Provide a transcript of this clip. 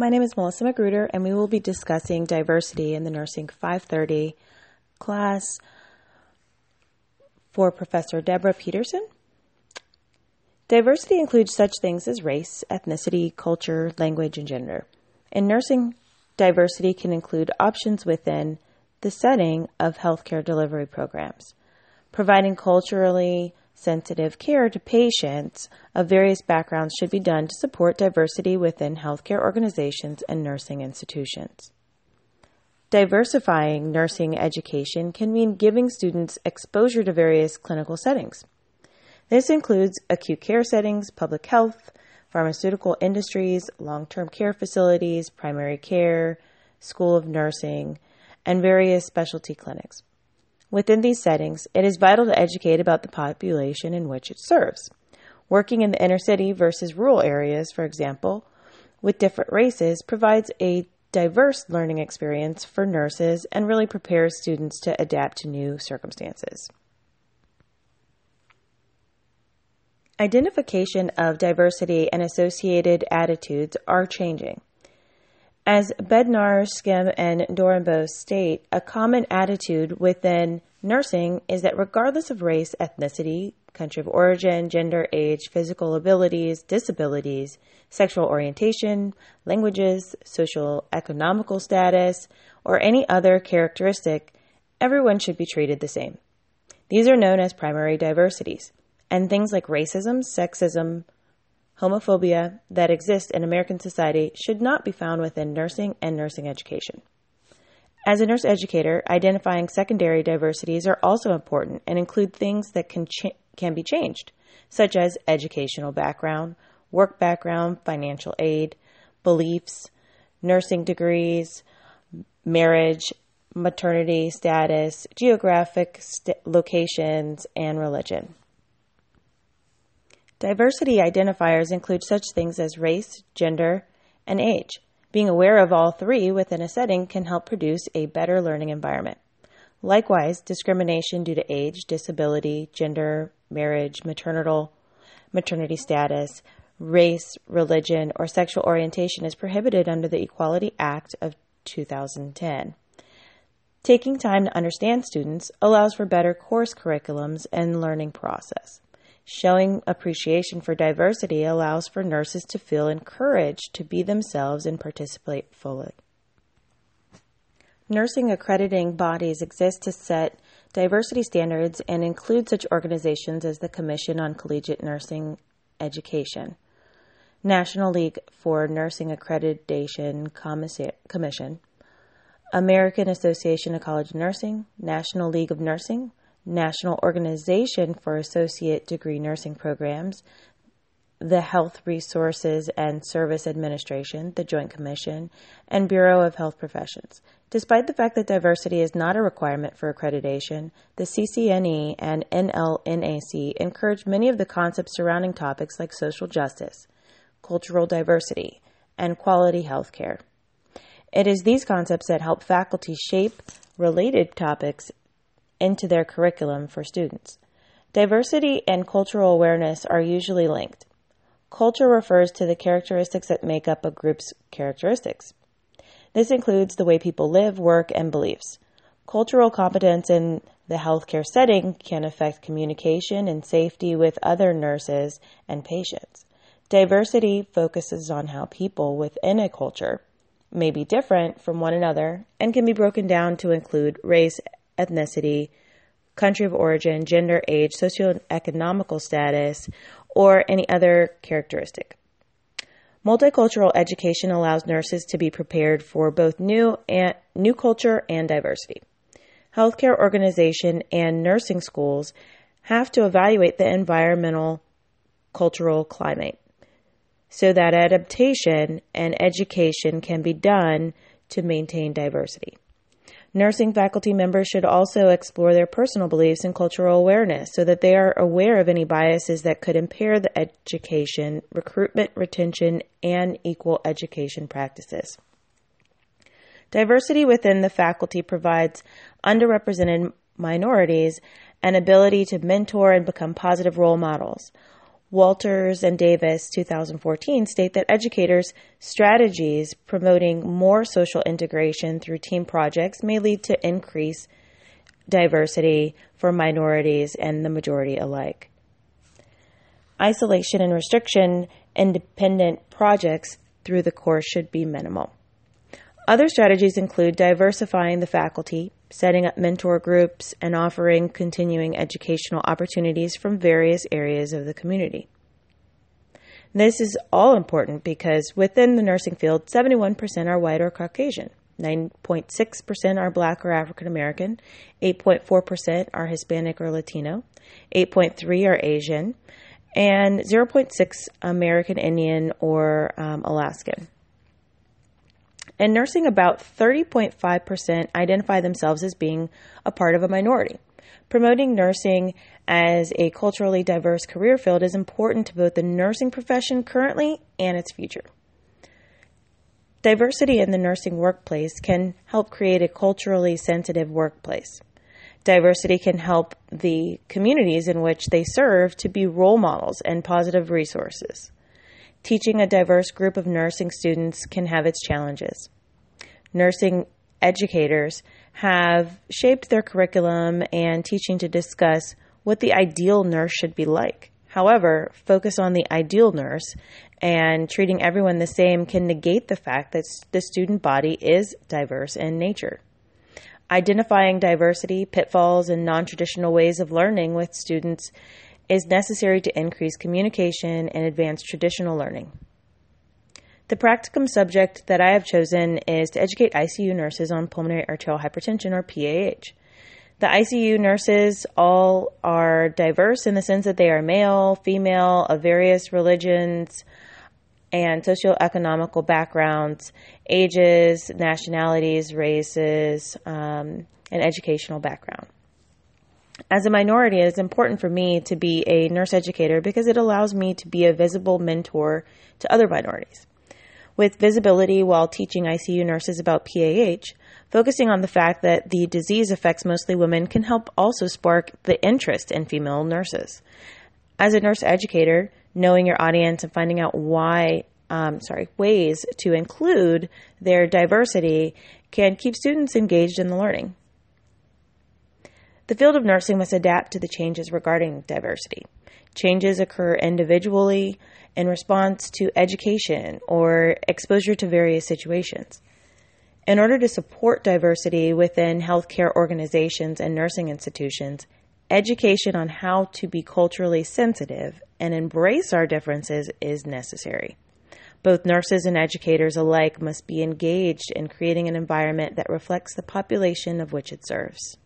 My name is Melissa Magruder, and we will be discussing diversity in the Nursing 530 class for Professor Deborah Peterson. Diversity includes such things as race, ethnicity, culture, language, and gender. In nursing, diversity can include options within the setting of healthcare delivery programs, providing culturally sensitive care to patients of various backgrounds should be done to support diversity within healthcare organizations and nursing institutions. Diversifying nursing education can mean giving students exposure to various clinical settings. This includes acute care settings, public health, pharmaceutical industries, long term care facilities, primary care, school of nursing, and various specialty clinics. Within these settings, it is vital to educate about the population in which it serves. Working in the inner city versus rural areas, for example, with different races, provides a diverse learning experience for nurses and really prepares students to adapt to new circumstances. Identification of diversity and associated attitudes are changing. As Bednarz, Schim, and Doorenbos state, a common attitude within nursing is that regardless of race, ethnicity, country of origin, gender, age, physical abilities, disabilities, sexual orientation, languages, social economical status, or any other characteristic, everyone should be treated the same. These are known as primary diversities, and things like racism, sexism, homophobia that exist in American society should not be found within nursing and nursing education. As a nurse educator, identifying secondary diversities are also important and include things that can, ch- can be changed, such as educational background, work background, financial aid, beliefs, nursing degrees, marriage, maternity status, geographic st- locations, and religion. Diversity identifiers include such things as race, gender, and age. Being aware of all three within a setting can help produce a better learning environment. Likewise, discrimination due to age, disability, gender, marriage, maternal, maternity status, race, religion, or sexual orientation is prohibited under the Equality Act of 2010. Taking time to understand students allows for better course curriculums and learning process. Showing appreciation for diversity allows for nurses to feel encouraged to be themselves and participate fully. Nursing accrediting bodies exist to set diversity standards and include such organizations as the Commission on Collegiate Nursing Education, National League for Nursing Accreditation Commission, American Association of College Nursing, National League of Nursing, National Organization for Associate Degree Nursing Programs, the Health Resources and Service Administration, the Joint Commission, and Bureau of Health Professions. Despite the fact that diversity is not a requirement for accreditation, the CCNE and NLNAC encourage many of the concepts surrounding topics like social justice, cultural diversity, and quality health care. It is these concepts that help faculty shape related topics into their curriculum for students. Diversity and cultural awareness are usually linked. Culture refers to the characteristics that make up a group's characteristics. This includes the way people live, work, and beliefs. Cultural competence in the healthcare setting can affect communication and safety with other nurses and patients. Diversity focuses on how people within a culture may be different from one another and can be broken down to include race, ethnicity, country of origin, gender, age, socioeconomical status, or any other characteristic. Multicultural education allows nurses to be prepared for both new and new culture and diversity. Healthcare organization and nursing schools have to evaluate the environmental cultural climate so that adaptation and education can be done to maintain diversity. Nursing faculty members should also explore their personal beliefs and cultural awareness so that they are aware of any biases that could impair the education, recruitment, retention, and equal education practices. Diversity within the faculty provides underrepresented minorities an ability to mentor and become positive role models. Walters and Davis 2014 state that educators' strategies promoting more social integration through team projects may lead to increased diversity for minorities and the majority alike. Isolation and restriction independent projects through the course should be minimal. Other strategies include diversifying the faculty, setting up mentor groups, and offering continuing educational opportunities from various areas of the community. This is all important because within the nursing field, 71% are white or Caucasian, 9.6% are black or African American, 8.4% are Hispanic or Latino, 8.3 are Asian, and 0.6 American Indian or um, Alaskan. In nursing, about 30.5% identify themselves as being a part of a minority. Promoting nursing as a culturally diverse career field is important to both the nursing profession currently and its future. Diversity in the nursing workplace can help create a culturally sensitive workplace. Diversity can help the communities in which they serve to be role models and positive resources teaching a diverse group of nursing students can have its challenges. Nursing educators have shaped their curriculum and teaching to discuss what the ideal nurse should be like. However, focus on the ideal nurse and treating everyone the same can negate the fact that the student body is diverse in nature. Identifying diversity, pitfalls, and non traditional ways of learning with students is necessary to increase communication and advance traditional learning. The practicum subject that I have chosen is to educate ICU nurses on pulmonary arterial hypertension or PAH. The ICU nurses all are diverse in the sense that they are male, female, of various religions and socioeconomical backgrounds, ages, nationalities, races, um, and educational background as a minority, it's important for me to be a nurse educator because it allows me to be a visible mentor to other minorities. With visibility while teaching ICU nurses about PAH, focusing on the fact that the disease affects mostly women can help also spark the interest in female nurses. As a nurse educator, knowing your audience and finding out why, um, sorry, ways to include their diversity can keep students engaged in the learning. The field of nursing must adapt to the changes regarding diversity. Changes occur individually in response to education or exposure to various situations. In order to support diversity within healthcare organizations and nursing institutions, education on how to be culturally sensitive and embrace our differences is necessary. Both nurses and educators alike must be engaged in creating an environment that reflects the population of which it serves.